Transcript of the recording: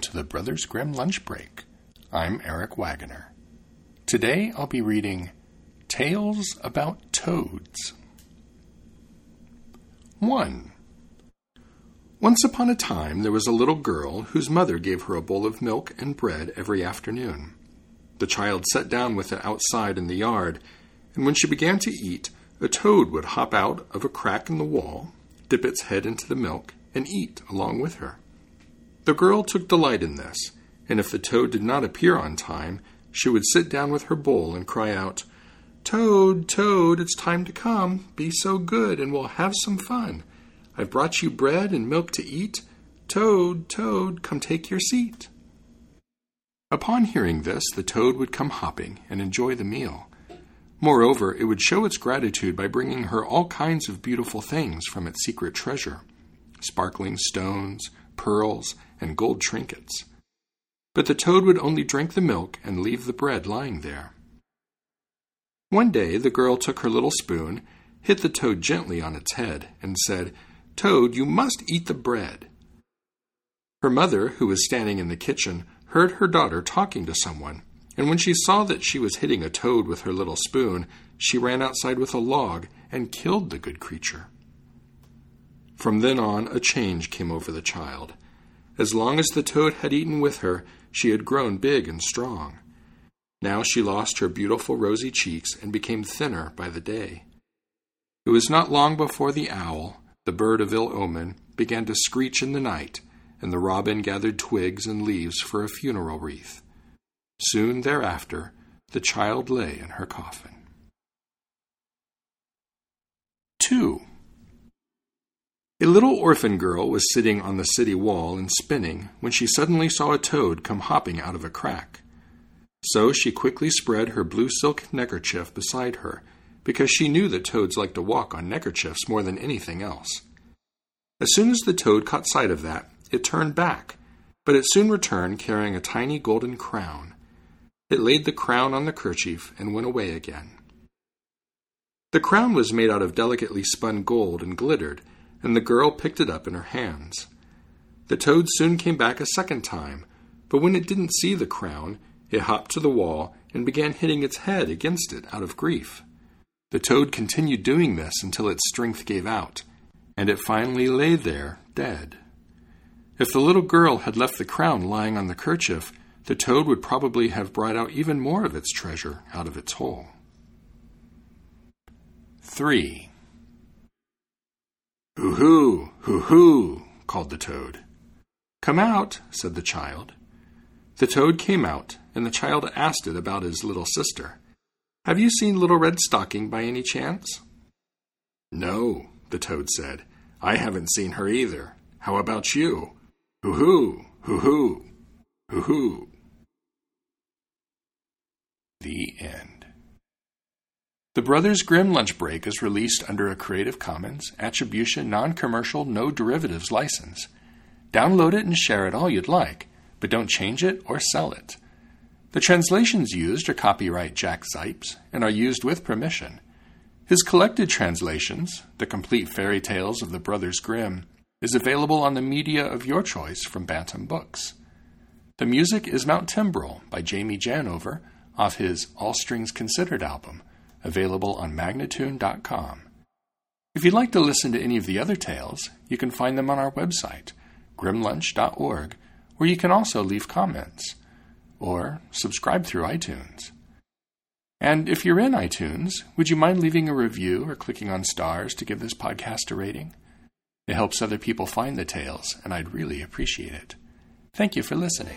to the Brothers Grimm Lunch Break. I'm Eric Wagoner. Today I'll be reading Tales About Toads. 1. Once upon a time there was a little girl whose mother gave her a bowl of milk and bread every afternoon. The child sat down with it outside in the yard, and when she began to eat, a toad would hop out of a crack in the wall, dip its head into the milk, and eat along with her. The girl took delight in this, and if the toad did not appear on time, she would sit down with her bowl and cry out, Toad, Toad, it's time to come. Be so good, and we'll have some fun. I've brought you bread and milk to eat. Toad, Toad, come take your seat. Upon hearing this, the toad would come hopping and enjoy the meal. Moreover, it would show its gratitude by bringing her all kinds of beautiful things from its secret treasure sparkling stones, pearls, and gold trinkets. But the toad would only drink the milk and leave the bread lying there. One day the girl took her little spoon, hit the toad gently on its head, and said, Toad, you must eat the bread. Her mother, who was standing in the kitchen, heard her daughter talking to someone, and when she saw that she was hitting a toad with her little spoon, she ran outside with a log and killed the good creature. From then on, a change came over the child. As long as the toad had eaten with her, she had grown big and strong. Now she lost her beautiful rosy cheeks and became thinner by the day. It was not long before the owl, the bird of ill omen, began to screech in the night, and the robin gathered twigs and leaves for a funeral wreath. Soon thereafter, the child lay in her coffin. 2. A little orphan girl was sitting on the city wall and spinning when she suddenly saw a toad come hopping out of a crack. So she quickly spread her blue silk neckerchief beside her, because she knew that toads like to walk on neckerchiefs more than anything else. As soon as the toad caught sight of that, it turned back, but it soon returned carrying a tiny golden crown. It laid the crown on the kerchief and went away again. The crown was made out of delicately spun gold and glittered, and the girl picked it up in her hands. The toad soon came back a second time, but when it didn't see the crown, it hopped to the wall and began hitting its head against it out of grief. The toad continued doing this until its strength gave out, and it finally lay there dead. If the little girl had left the crown lying on the kerchief, the toad would probably have brought out even more of its treasure out of its hole. 3. Hoo hoo, hoo hoo, called the toad. Come out, said the child. The toad came out, and the child asked it about his little sister. Have you seen Little Red Stocking by any chance? No, the toad said. I haven't seen her either. How about you? Hoo hoo, hoo hoo, hoo hoo. The end. The Brothers Grimm Lunch Break is released under a Creative Commons Attribution Non Commercial No Derivatives license. Download it and share it all you'd like, but don't change it or sell it. The translations used are copyright Jack Zipes and are used with permission. His collected translations, The Complete Fairy Tales of the Brothers Grimm, is available on the media of your choice from Bantam Books. The music is Mount Timbrel by Jamie Janover off his All Strings Considered album available on Magnatune.com. If you'd like to listen to any of the other tales, you can find them on our website, grimlunch.org, where you can also leave comments or subscribe through iTunes. And if you're in iTunes, would you mind leaving a review or clicking on stars to give this podcast a rating? It helps other people find the tales, and I'd really appreciate it. Thank you for listening.